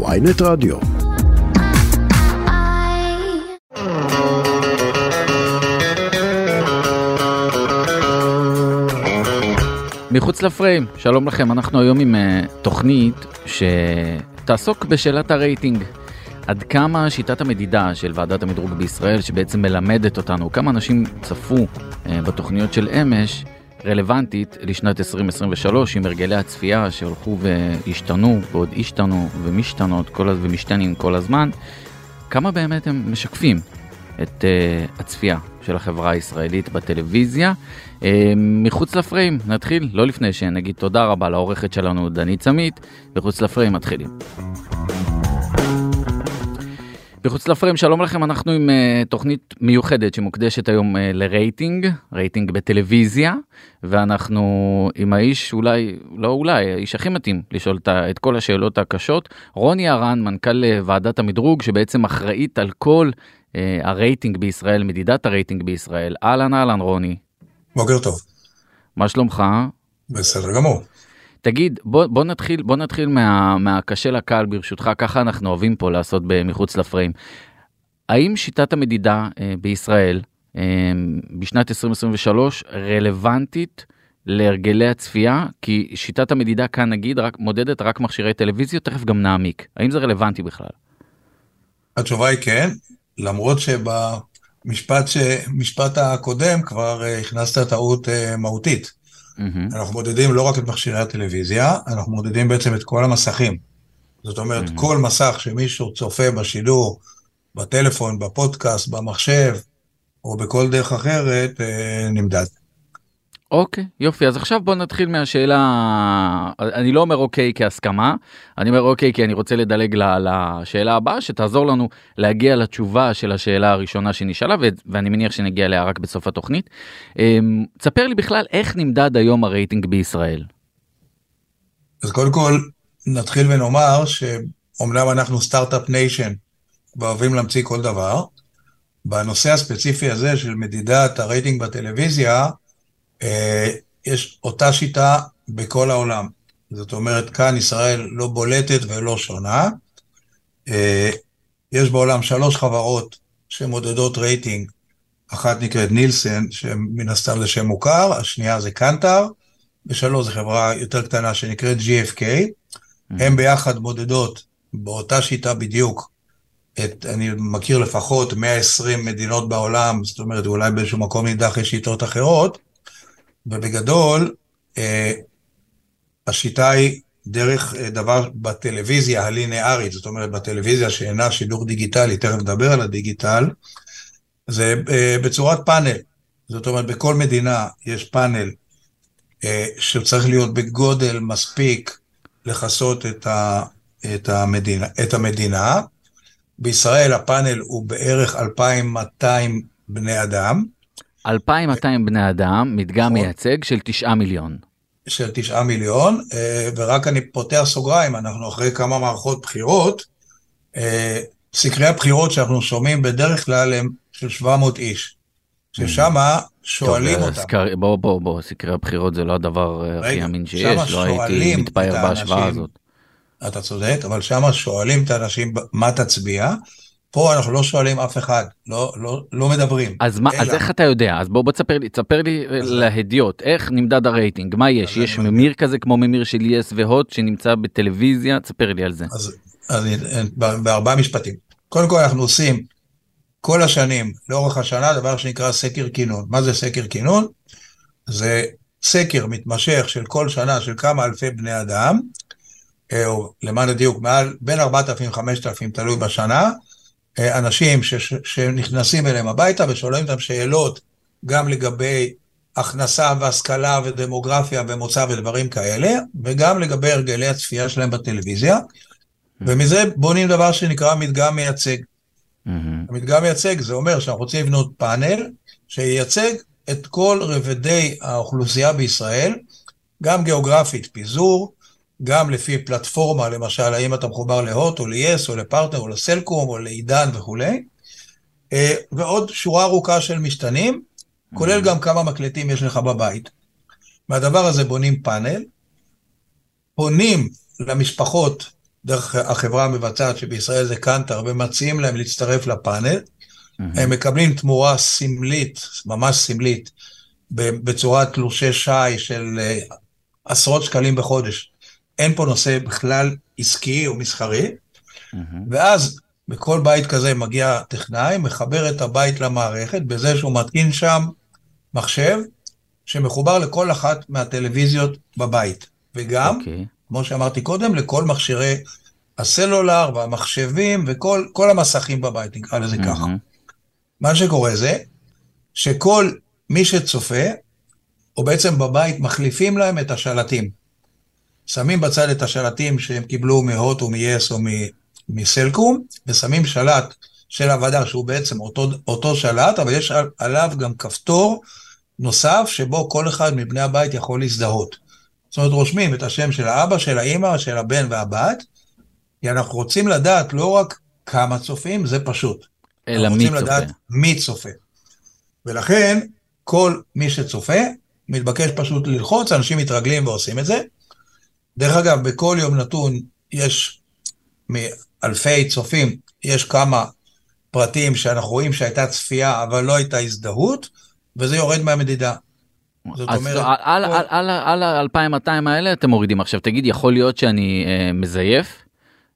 ויינט רדיו. מחוץ לפריים, שלום לכם, אנחנו היום עם uh, תוכנית שתעסוק בשאלת הרייטינג. עד כמה שיטת המדידה של ועדת המדרוג בישראל, שבעצם מלמדת אותנו כמה אנשים צפו uh, בתוכניות של אמש, רלוונטית לשנת 2023 עם הרגלי הצפייה שהלכו והשתנו ועוד השתנו ומשתנות כל, ומשתנים כל הזמן, כמה באמת הם משקפים את uh, הצפייה של החברה הישראלית בטלוויזיה. Uh, מחוץ לפריים, נתחיל, לא לפני שנגיד תודה רבה לעורכת שלנו דנית סמית, מחוץ לפריים מתחילים. מחוץ לפריים, שלום לכם, אנחנו עם uh, תוכנית מיוחדת שמוקדשת היום uh, לרייטינג, רייטינג בטלוויזיה, ואנחנו עם האיש אולי, לא אולי, האיש הכי מתאים לשאול את כל השאלות הקשות, רוני ארן, מנכ"ל ועדת המדרוג, שבעצם אחראית על כל uh, הרייטינג בישראל, מדידת הרייטינג בישראל. אהלן אהלן רוני. בוקר טוב. מה שלומך? בסדר גמור. תגיד, בוא, בוא נתחיל, בוא נתחיל מה, מהקשה לקל ברשותך, ככה אנחנו אוהבים פה לעשות מחוץ לפריים. האם שיטת המדידה אה, בישראל אה, בשנת 2023 רלוונטית להרגלי הצפייה? כי שיטת המדידה כאן נגיד רק מודדת רק מכשירי טלוויזיה, תכף גם נעמיק. האם זה רלוונטי בכלל? התשובה היא כן, למרות שבמשפט ש... הקודם כבר אה, הכנסת טעות מהותית. Mm-hmm. אנחנו מודדים לא רק את מכשירי הטלוויזיה, אנחנו מודדים בעצם את כל המסכים. זאת אומרת, mm-hmm. כל מסך שמישהו צופה בשידור, בטלפון, בפודקאסט, במחשב, או בכל דרך אחרת, אה, נמדד. אוקיי, יופי, אז עכשיו בוא נתחיל מהשאלה, אני לא אומר אוקיי כהסכמה, אני אומר אוקיי כי אני רוצה לדלג לשאלה הבאה, שתעזור לנו להגיע לתשובה של השאלה הראשונה שנשאלה, ואני מניח שנגיע אליה רק בסוף התוכנית. אמ, תספר לי בכלל איך נמדד היום הרייטינג בישראל. אז קודם כל, נתחיל ונאמר שאומנם אנחנו start-up nation, ואוהבים להמציא כל דבר, בנושא הספציפי הזה של מדידת הרייטינג בטלוויזיה, יש אותה שיטה בכל העולם. זאת אומרת, כאן ישראל לא בולטת ולא שונה. אה, יש בעולם שלוש חברות שמודדות רייטינג, אחת נקראת נילסן, שמן הסתם זה שם מוכר, השנייה זה קנטר, ושלוש זו חברה יותר קטנה שנקראת GFK. Mm-hmm. הם ביחד מודדות באותה שיטה בדיוק את, אני מכיר לפחות 120 מדינות בעולם, זאת אומרת, אולי באיזשהו מקום נידח יש שיטות אחרות, ובגדול, אה, השיטה היא דרך אה, דבר בטלוויזיה הלינארית, זאת אומרת בטלוויזיה שאינה שידור דיגיטלי, תכף נדבר על הדיגיטל, זה אה, בצורת פאנל. זאת אומרת, בכל מדינה יש פאנל שצריך להיות בגודל מספיק לכסות את, את, המדינה, את המדינה. בישראל הפאנל הוא בערך 2,200 בני אדם. 2,200 בני אדם, מדגם נכון. מייצג של 9 מיליון. של 9 מיליון, אה, ורק אני פותח סוגריים, אנחנו אחרי כמה מערכות בחירות, אה, סקרי הבחירות שאנחנו שומעים בדרך כלל הם של 700 איש, ששם שואלים טוב, אותם. סקר, בוא, בוא, בוא, סקרי הבחירות זה לא הדבר אה, הכי אמין שיש, לא הייתי מתפאר בהשוואה הזאת. אתה צודק, אבל שם שואלים את האנשים מה תצביע, פה אנחנו לא שואלים אף אחד, לא, לא, לא מדברים. אז, מה, אז איך אתה יודע? אז בוא, בוא תספר לי, תספר לי להדיוט, איך נמדד הרייטינג, מה יש? יש ממיר כזה כמו ממיר של יס והוט שנמצא בטלוויזיה? תספר לי על זה. אז, אז בארבעה משפטים. קודם כל אנחנו עושים כל השנים, לאורך השנה, דבר שנקרא סקר כינון. מה זה סקר כינון? זה סקר מתמשך של כל שנה של כמה אלפי בני אדם, אה, או למען הדיוק, מעל, בין 4,000-5,000, תלוי בשנה, אנשים ש, שנכנסים אליהם הביתה ושואלים אותם שאלות גם לגבי הכנסה והשכלה ודמוגרפיה ומוצא ודברים כאלה, וגם לגבי הרגלי הצפייה שלהם בטלוויזיה, mm-hmm. ומזה בונים דבר שנקרא מדגם מייצג. Mm-hmm. המדגם מייצג זה אומר שאנחנו רוצים לבנות פאנל שייצג את כל רבדי האוכלוסייה בישראל, גם גיאוגרפית, פיזור, גם לפי פלטפורמה, למשל, האם אתה מחובר להוט או ל-yes או לפרטנר או לסלקום או לעידן וכולי, אה, ועוד שורה ארוכה של משתנים, כולל mm-hmm. גם כמה מקלטים יש לך בבית. מהדבר הזה בונים פאנל, פונים למשפחות דרך החברה המבצעת שבישראל זה קאנטר, ומציעים להם להצטרף לפאנל. Mm-hmm. הם מקבלים תמורה סמלית, ממש סמלית, בצורת תלושי שי של אה, עשרות שקלים בחודש. אין פה נושא בכלל עסקי או מסחרי, mm-hmm. ואז בכל בית כזה מגיע טכנאי, מחבר את הבית למערכת בזה שהוא מתקין שם מחשב שמחובר לכל אחת מהטלוויזיות בבית, וגם, okay. אוקיי. כמו שאמרתי קודם, לכל מכשירי הסלולר והמחשבים וכל המסכים בבית, נקרא לזה mm-hmm. ככה. מה שקורה זה שכל מי שצופה, או בעצם בבית מחליפים להם את השלטים. שמים בצד את השלטים שהם קיבלו מהוט או מ-yes או מסלקום, ושמים שלט של הוועדה שהוא בעצם אותו, אותו שלט, אבל יש עליו גם כפתור נוסף שבו כל אחד מבני הבית יכול להזדהות. זאת אומרת, רושמים את השם של האבא, של האימא, של הבן והבת, כי אנחנו רוצים לדעת לא רק כמה צופים, זה פשוט. אלא מי צופה. אנחנו רוצים לדעת מי צופה. ולכן, כל מי שצופה, מתבקש פשוט ללחוץ, אנשים מתרגלים ועושים את זה. דרך אגב, בכל יום נתון יש מאלפי צופים, יש כמה פרטים שאנחנו רואים שהייתה צפייה, אבל לא הייתה הזדהות, וזה יורד מהמדידה. זאת אז אומרת... על, כל... על, על, על ה-2200 האלה אתם מורידים עכשיו, תגיד, יכול להיות שאני אה, מזייף?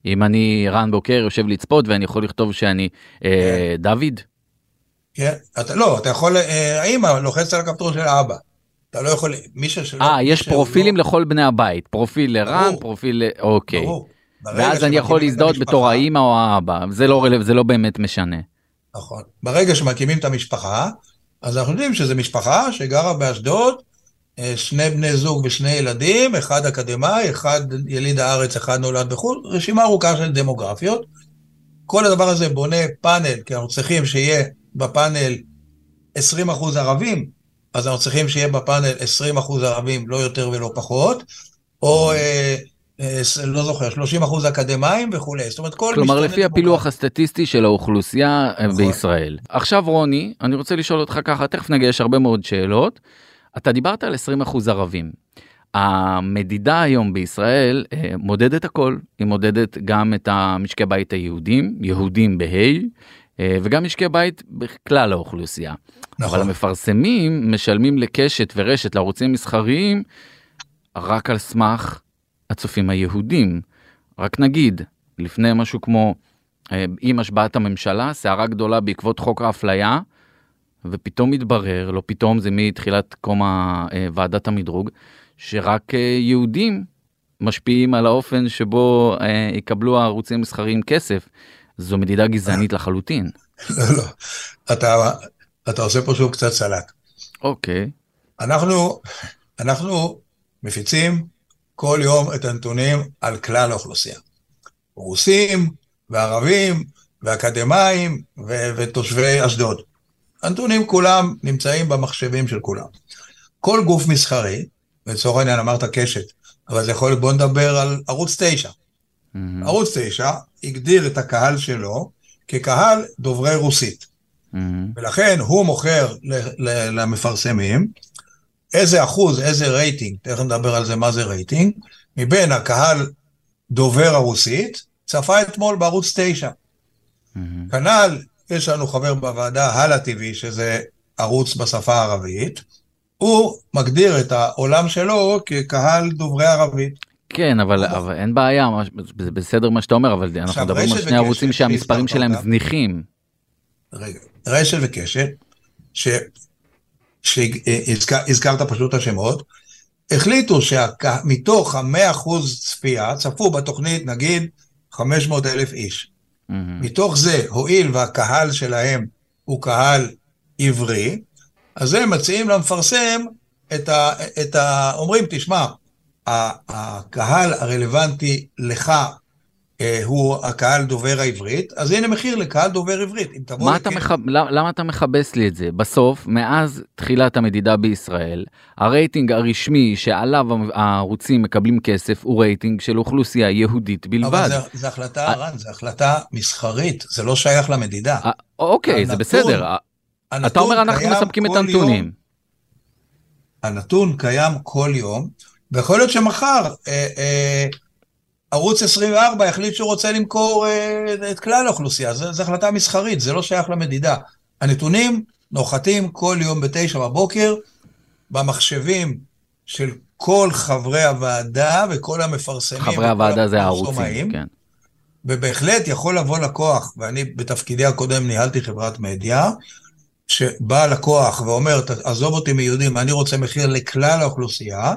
אם אני רן בוקר יושב לצפות ואני יכול לכתוב שאני אה, כן. דוד? כן, אתה לא, אתה יכול, אה, האמא לוחצת על הכפתור של האבא. אתה לא יכול, מי שלא... אה, יש פרופילים לא... לכל בני הבית, פרופיל לרן, פרופיל, אוקיי. ברור. ואז אני יכול להזדהות בתור האמא או האבא, זה לא, זה לא באמת משנה. נכון. ברגע שמקימים את המשפחה, אז אנחנו יודעים שזו משפחה שגרה באשדוד, אה, שני בני זוג ושני ילדים, אחד אקדמאי, אחד יליד הארץ, אחד נולד בחו"ל, רשימה ארוכה של דמוגרפיות. כל הדבר הזה בונה פאנל, כי אנחנו צריכים שיהיה בפאנל 20% ערבים, אז אנחנו צריכים שיהיה בפאנל 20% ערבים, לא יותר ולא פחות, או אה, אה, לא זוכר, 30 אחוז אקדמאים וכולי. זאת אומרת, כל... כלומר, לפי הפילוח הסטטיסטי של האוכלוסייה אה, נכון. בישראל. עכשיו, רוני, אני רוצה לשאול אותך ככה, תכף נגיע, יש הרבה מאוד שאלות. אתה דיברת על 20 אחוז ערבים. המדידה היום בישראל מודדת הכל, היא מודדת גם את המשקי בית היהודים, יהודים בה', וגם משקי בית בכלל האוכלוסייה. נכון. אבל המפרסמים משלמים לקשת ורשת לערוצים מסחריים רק על סמך הצופים היהודים. רק נגיד, לפני משהו כמו אה, עם השבעת הממשלה, סערה גדולה בעקבות חוק האפליה, ופתאום מתברר, לא פתאום, זה מתחילת קום אה, ועדת המדרוג, שרק אה, יהודים משפיעים על האופן שבו יקבלו הערוצים המסחריים כסף. זו מדידה גזענית לחלוטין. לא, לא. אתה, אתה עושה פה שוב קצת סלט. אוקיי. אנחנו, אנחנו מפיצים כל יום את הנתונים על כלל האוכלוסייה. רוסים וערבים ואקדמאים ו- ותושבי אשדוד. הנתונים כולם נמצאים במחשבים של כולם. כל גוף מסחרי, לצורך העניין אמרת קשת, אבל זה יכול להיות, בוא נדבר על ערוץ 9. Mm-hmm. ערוץ 9 הגדיר את הקהל שלו כקהל דוברי רוסית. Mm-hmm. ולכן הוא מוכר ל- ל- למפרסמים איזה אחוז, איזה רייטינג, תכף נדבר על זה מה זה רייטינג, מבין הקהל דובר הרוסית, צפה אתמול בערוץ 9. Mm-hmm. כנ"ל, יש לנו חבר בוועדה, הלא TV, שזה ערוץ בשפה הערבית, הוא מגדיר את העולם שלו כקהל דוברי ערבית. כן, אבל, אבל אין בעיה, זה בסדר מה שאתה אומר, אבל אנחנו מדברים על שני ערוצים שהמספרים שלהם זניחים. רגע, רשת וקשת. שהזכרת פשוט השמות, החליטו שמתוך המאה אחוז צפייה, צפו בתוכנית נגיד 500 אלף איש. Mm-hmm. מתוך זה, הואיל והקהל שלהם הוא קהל עברי, אז הם מציעים למפרסם את ה... את ה אומרים, תשמע, הקהל הרלוונטי לך אה, הוא הקהל דובר העברית, אז הנה מחיר לקהל דובר עברית. אם תבוא... מה אתה מח... למה אתה מכבס לי את זה? בסוף, מאז תחילת המדידה בישראל, הרייטינג הרשמי שעליו הערוצים מקבלים כסף הוא רייטינג של אוכלוסייה יהודית בלבד. אבל זו החלטה, רן, זו החלטה מסחרית, זה לא שייך למדידה. אוקיי, הנתון, זה בסדר. אתה אומר אנחנו מספקים את הנתונים. הנתון קיים כל יום, ויכול להיות שמחר... אה, אה, ערוץ 24 החליט שהוא רוצה למכור אה, את כלל האוכלוסייה, זו החלטה מסחרית, זה לא שייך למדידה. הנתונים נוחתים כל יום בתשע בבוקר במחשבים של כל חברי הוועדה וכל המפרסמים. חברי הוועדה זה הערוצים, כן. ובהחלט יכול לבוא לקוח, ואני בתפקידי הקודם ניהלתי חברת מדיה, שבא לקוח ואומר, עזוב אותי מיהודים, אני רוצה מחיר לכלל האוכלוסייה,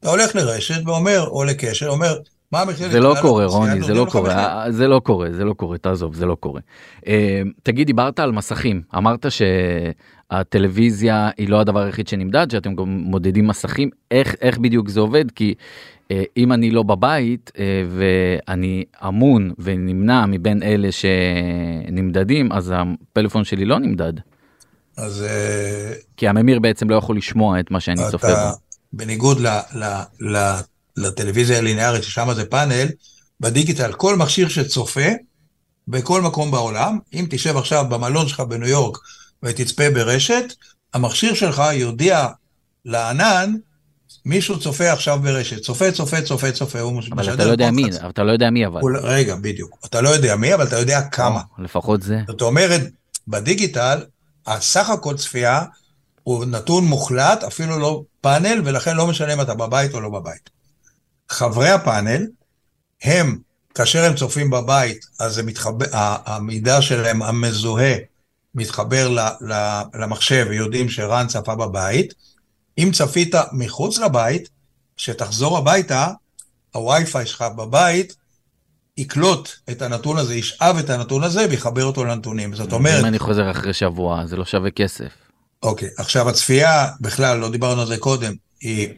אתה הולך לרשת ואומר, או לקשר, אומר, מה המחיר? זה לא קורה, רוני, זה לא קורה, זה לא קורה, זה לא קורה, תעזוב, זה לא קורה. אה, תגיד, דיברת על מסכים, אמרת שהטלוויזיה היא לא הדבר היחיד שנמדד, שאתם גם מודדים מסכים, איך, איך בדיוק זה עובד? כי אה, אם אני לא בבית אה, ואני אמון ונמנע מבין אלה שנמדדים, אז הפלאפון שלי לא נמדד. אז... כי הממיר בעצם לא יכול לשמוע את מה שאני צופה בו. בניגוד ל, ל, ל, לטלוויזיה הליניארית, ששם זה פאנל, בדיגיטל, כל מכשיר שצופה בכל מקום בעולם, אם תשב עכשיו במלון שלך בניו יורק ותצפה ברשת, המכשיר שלך יודיע לענן, מישהו צופה עכשיו ברשת, צופה, צופה, צופה, צופה, הוא משדר. אבל אתה לא יודע מי, אבל אתה לא יודע מי אבל. רגע, בדיוק. אתה לא יודע מי, אבל אתה יודע כמה. לפחות זה. זאת אומרת, בדיגיטל, הסך הכל צפייה הוא נתון מוחלט, אפילו לא פאנל, ולכן לא משנה אם אתה בבית או לא בבית. חברי הפאנל, הם, כאשר הם צופים בבית, אז מתחבר, המידע שלהם המזוהה מתחבר למחשב ויודעים שרן צפה בבית. אם צפית מחוץ לבית, כשתחזור הביתה, הווי-פיי שלך בבית יקלוט את הנתון הזה, ישאב את הנתון הזה ויחבר אותו לנתונים. זאת אומרת... אם אני חוזר אחרי שבוע, זה לא שווה כסף. אוקיי, עכשיו הצפייה, בכלל, לא דיברנו על זה קודם, היא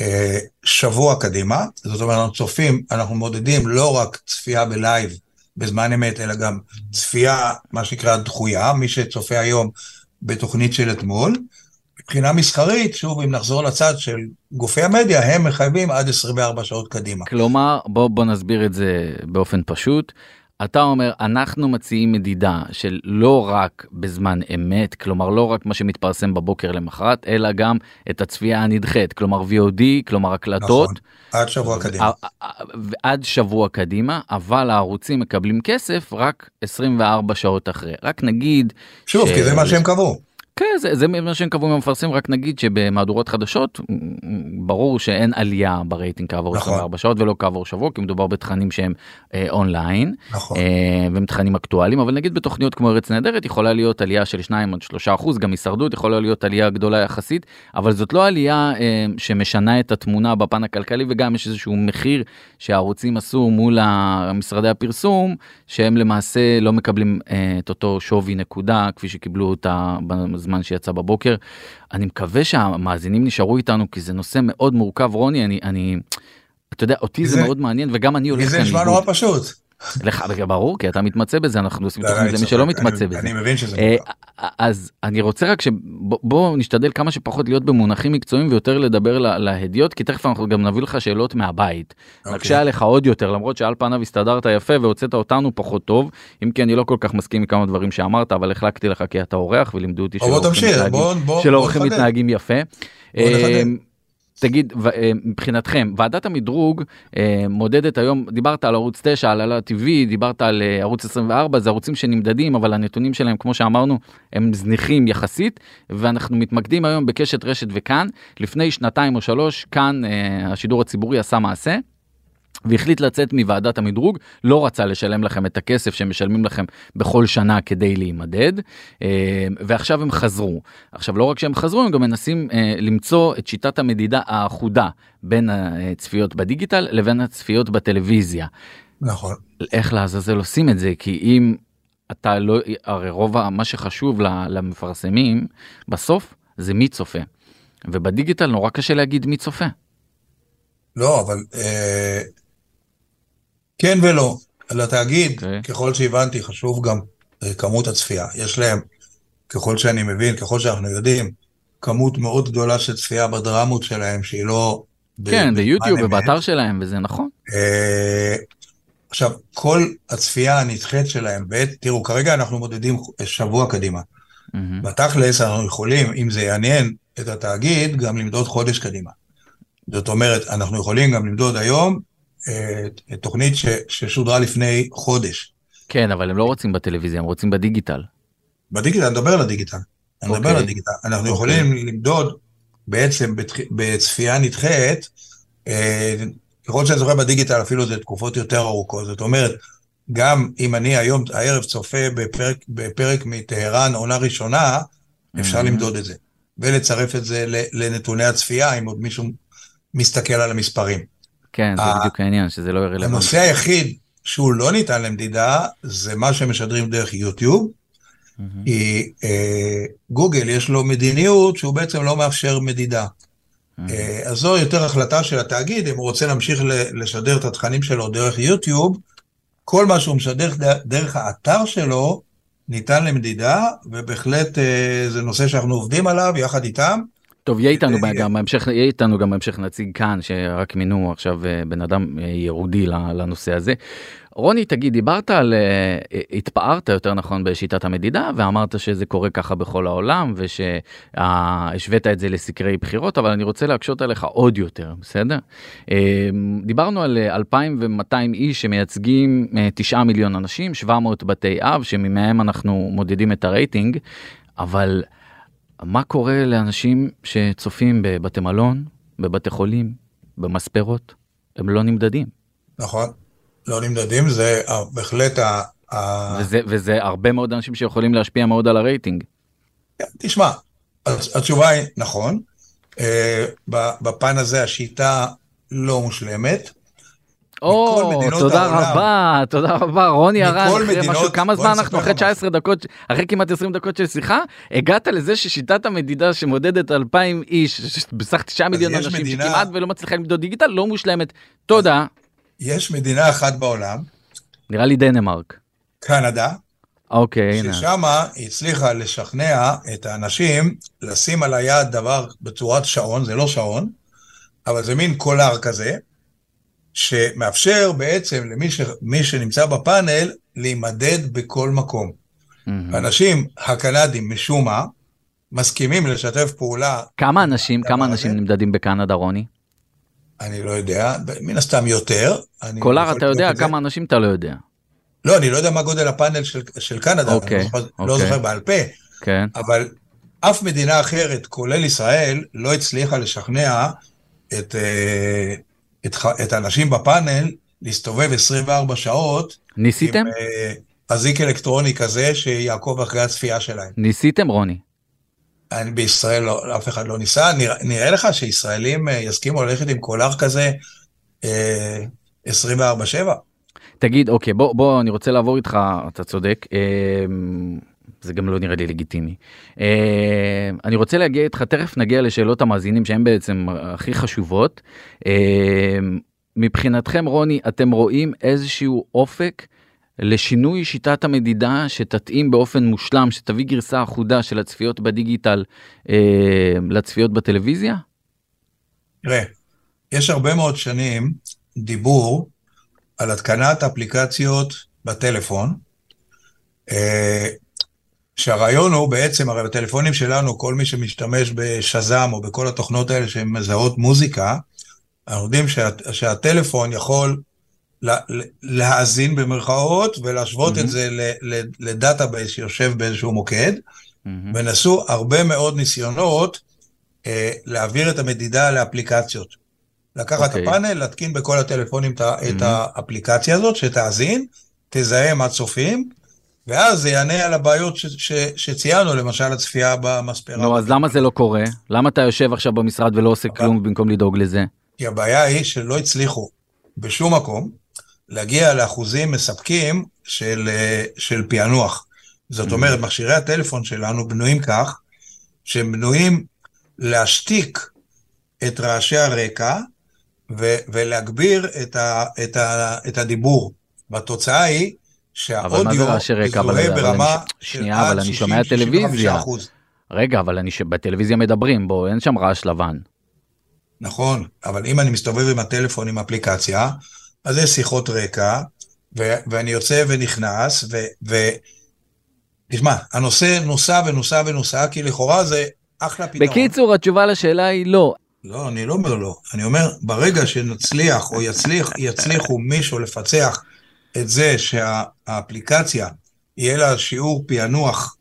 אה, שבוע קדימה, זאת אומרת, אנחנו צופים, אנחנו מודדים לא רק צפייה בלייב בזמן אמת, אלא גם צפייה, מה שנקרא דחויה, מי שצופה היום בתוכנית של אתמול. מבחינה מסחרית, שוב, אם נחזור לצד של גופי המדיה, הם מחייבים עד 24 שעות קדימה. כלומר, בוא, בוא נסביר את זה באופן פשוט. אתה אומר אנחנו מציעים מדידה של לא רק בזמן אמת כלומר לא רק מה שמתפרסם בבוקר למחרת אלא גם את הצפייה הנדחית כלומר VOD כלומר הקלטות. נכון, עד שבוע קדימה. עד שבוע קדימה אבל הערוצים מקבלים כסף רק 24 שעות אחרי רק נגיד. שוב ש... כי זה מה שהם קבעו. כן, זה, זה מה שהם קבעו עם המפרסמים, רק נגיד שבמהדורות חדשות, ברור שאין עלייה ברייטינג כעבור נכון. 24 שעות ולא כעבור שבוע, כי מדובר בתכנים שהם אה, אונליין, נכון. אה, והם תכנים אקטואליים, אבל נגיד בתוכניות כמו ארץ נהדרת יכולה להיות עלייה של 2 עד 3 אחוז, גם הישרדות יכולה להיות עלייה גדולה יחסית, אבל זאת לא עלייה אה, שמשנה את התמונה בפן הכלכלי, וגם יש איזשהו מחיר שהערוצים עשו מול משרדי הפרסום, שהם למעשה לא מקבלים אה, את אותו שווי נקודה, כפי שקיבלו אותה בזמן שיצא בבוקר. אני מקווה שהמאזינים נשארו איתנו כי זה נושא מאוד מורכב רוני אני אני אתה יודע אותי זה, זה מאוד מעניין וגם אני הולך כאן. זה נשמע נורא פשוט. לך ברור כי אתה מתמצא בזה אנחנו עושים תוכנית למי שלא מתמצא בזה. אני מבין שזה אה, אז אני רוצה רק שבוא נשתדל כמה שפחות להיות במונחים מקצועיים ויותר לדבר להדיוט כי תכף אנחנו גם נביא לך שאלות מהבית. אוקיי. נקשה עליך עוד יותר למרות שעל פניו הסתדרת יפה והוצאת אותנו פחות טוב אם כי אני לא כל כך מסכים עם כמה דברים שאמרת אבל החלקתי לך כי אתה אורח ולימדו אותי שלא אורחים מתנהגים יפה. תגיד, אה, מבחינתכם, ועדת המדרוג אה, מודדת היום, דיברת על ערוץ 9, על הלא TV, דיברת על אה, ערוץ 24, זה ערוצים שנמדדים, אבל הנתונים שלהם, כמו שאמרנו, הם זניחים יחסית, ואנחנו מתמקדים היום בקשת רשת וכאן. לפני שנתיים או שלוש, כאן השידור הציבורי עשה מעשה. והחליט לצאת מוועדת המדרוג, לא רצה לשלם לכם את הכסף שמשלמים לכם בכל שנה כדי להימדד, אה, ועכשיו הם חזרו. עכשיו לא רק שהם חזרו, הם גם מנסים אה, למצוא את שיטת המדידה האחודה בין הצפיות בדיגיטל לבין הצפיות בטלוויזיה. נכון. איך לעזאזל עושים את זה? כי אם אתה לא, הרי רוב מה שחשוב למפרסמים בסוף זה מי צופה. ובדיגיטל נורא קשה להגיד מי צופה. לא, אבל אה, כן ולא. לתאגיד, okay. אוקיי. ככל שהבנתי, חשוב גם אה, כמות הצפייה. יש להם, ככל שאני מבין, ככל שאנחנו יודעים, כמות מאוד גדולה של צפייה בדרמות שלהם, שהיא לא... כן, ביוטיוב ובאתר שלהם, וזה נכון. אה, עכשיו, כל הצפייה הנדחית שלהם, בעת, תראו, כרגע אנחנו מודדים שבוע קדימה. Mm-hmm. בתכלס אנחנו יכולים, אם זה יעניין את התאגיד, גם למדוד חודש קדימה. זאת אומרת, אנחנו יכולים גם למדוד היום תוכנית ש, ששודרה לפני חודש. כן, אבל הם לא רוצים בטלוויזיה, הם רוצים בדיגיטל. בדיגיטל, אני מדבר על הדיגיטל. אני מדבר על אוקיי. הדיגיטל. אנחנו אוקיי. יכולים למדוד בעצם בצפייה נדחית, אה, ככל שאני זוכר בדיגיטל אפילו זה תקופות יותר ארוכות. זאת אומרת, גם אם אני היום, הערב צופה בפרק, בפרק מטהרן עונה ראשונה, אפשר mm-hmm. למדוד את זה. ולצרף את זה לנתוני הצפייה, אם עוד מישהו מסתכל על המספרים. כן, זה בדיוק העניין, שזה לא רלוונטי. הנושא היחיד שהוא לא ניתן למדידה, זה מה שמשדרים דרך יוטיוב. כי אה, גוגל יש לו מדיניות שהוא בעצם לא מאפשר מדידה. אה, אז זו יותר החלטה של התאגיד, אם הוא רוצה להמשיך לשדר את התכנים שלו דרך יוטיוב, כל מה שהוא משדר דרך האתר שלו, ניתן למדידה, ובהחלט אה, זה נושא שאנחנו עובדים עליו יחד איתם. טוב, יהיה איתנו גם בהמשך, יהיה איתנו גם בהמשך נציג כאן, שרק מינו עכשיו אה, בן אדם אה, יהודי לנושא הזה. רוני, תגיד, דיברת על, uh, התפארת יותר נכון בשיטת המדידה, ואמרת שזה קורה ככה בכל העולם, ושהשווית את זה לסקרי בחירות, אבל אני רוצה להקשות עליך עוד יותר, בסדר? דיברנו על 2,200 איש שמייצגים uh, 9 מיליון אנשים, 700 בתי אב, שממהם אנחנו מודדים את הרייטינג, אבל מה קורה לאנשים שצופים בבתי מלון, בבתי חולים, במספרות? הם לא נמדדים. נכון. לא נמדדים, זה בהחלט ה... וזה, וזה הרבה מאוד אנשים שיכולים להשפיע מאוד על הרייטינג. כן, תשמע, התשובה היא נכון. אה, בפן הזה השיטה לא מושלמת. או, תודה רבה, תודה רבה, רוני אחרי משהו, כמה זמן אנחנו אחרי 19 דקות, אחרי כמעט 20 דקות של שיחה, הגעת לזה ששיטת המדידה שמודדת 2,000 איש, בסך 9 מיליון אנשים, שכמעט ולא מצליחה למדוד דיגיטל, לא מושלמת. תודה. יש מדינה אחת בעולם. נראה לי דנמרק. קנדה. אוקיי, הנה. ששם היא הצליחה לשכנע את האנשים לשים על היד דבר בצורת שעון, זה לא שעון, אבל זה מין קולר כזה, שמאפשר בעצם למי ש, שנמצא בפאנל להימדד בכל מקום. Mm-hmm. האנשים הקנדים משום מה מסכימים לשתף פעולה. כמה אנשים, כמה אנשים נמדדים בקנדה, רוני? אני לא יודע, מן הסתם יותר. קולר, אתה יודע כמה אנשים אתה לא יודע. לא, אני לא יודע מה גודל הפאנל של, של קנדה, אוקיי, אני לא, אוקיי. לא זוכר בעל פה, כן. אבל אף מדינה אחרת, כולל ישראל, לא הצליחה לשכנע את, אה, את, את האנשים בפאנל להסתובב 24 שעות. ניסיתם? עם אה, אזיק אלקטרוני כזה שיעקוב אחרי הצפייה שלהם. ניסיתם, רוני? אני, בישראל לא, אף אחד לא ניסה, נראה, נראה לך שישראלים אה, יסכימו ללכת עם קולר כזה אה, 24/7? תגיד, אוקיי, בוא, בוא, אני רוצה לעבור איתך, אתה צודק, אה, זה גם לא נראה לי לגיטימי. אה, אני רוצה להגיע איתך, תכף נגיע לשאלות המאזינים שהן בעצם הכי חשובות. אה, מבחינתכם, רוני, אתם רואים איזשהו אופק לשינוי שיטת המדידה שתתאים באופן מושלם, שתביא גרסה אחודה של הצפיות בדיגיטל אה, לצפיות בטלוויזיה? תראה, יש הרבה מאוד שנים דיבור על התקנת אפליקציות בטלפון, שהרעיון הוא בעצם, הרי בטלפונים שלנו, כל מי שמשתמש בשזם או בכל התוכנות האלה שהן מזהות מוזיקה, אנחנו יודעים שה, שהטלפון יכול להאזין במרכאות ולהשוות mm-hmm. את זה ל database שיושב באיזשהו מוקד, mm-hmm. ונעשו הרבה מאוד ניסיונות אה, להעביר את המדידה לאפליקציות. לקחת okay. את אוקיי. הפאנל, להתקין בכל הטלפונים mm-hmm. את האפליקציה הזאת, שתאזין, תזהה מה צופים, ואז זה יענה על הבעיות ש- ש- שציינו, למשל הצפייה במספרה. נו, אז למה זה לא קורה? למה אתה יושב עכשיו במשרד ולא עושה כלום במקום לדאוג לזה? כי הבעיה היא שלא הצליחו בשום מקום להגיע לאחוזים מספקים של, אה, של פענוח. זאת mm-hmm. אומרת, מכשירי הטלפון שלנו בנויים כך, שהם בנויים להשתיק את רעשי הרקע ו- ולהגביר את, ה- את, ה- את הדיבור. והתוצאה היא שהאודיו מזוהה ברמה של עד 60-65 אחוז. רגע, אבל אני בטלוויזיה מדברים, בוא, אין שם רעש לבן. נכון, אבל אם אני מסתובב עם הטלפון עם אפליקציה, אז יש שיחות רקע, ו- ואני יוצא ונכנס, ו... ו- תשמע, הנושא נוסע ונוסע ונוסע, כי לכאורה זה אחלה פתרון. בקיצור, התשובה לשאלה היא לא. לא, אני לא אומר לא. אני אומר, ברגע שנצליח או יצליח, יצליחו מישהו לפצח את זה שהאפליקציה יהיה לה שיעור פענוח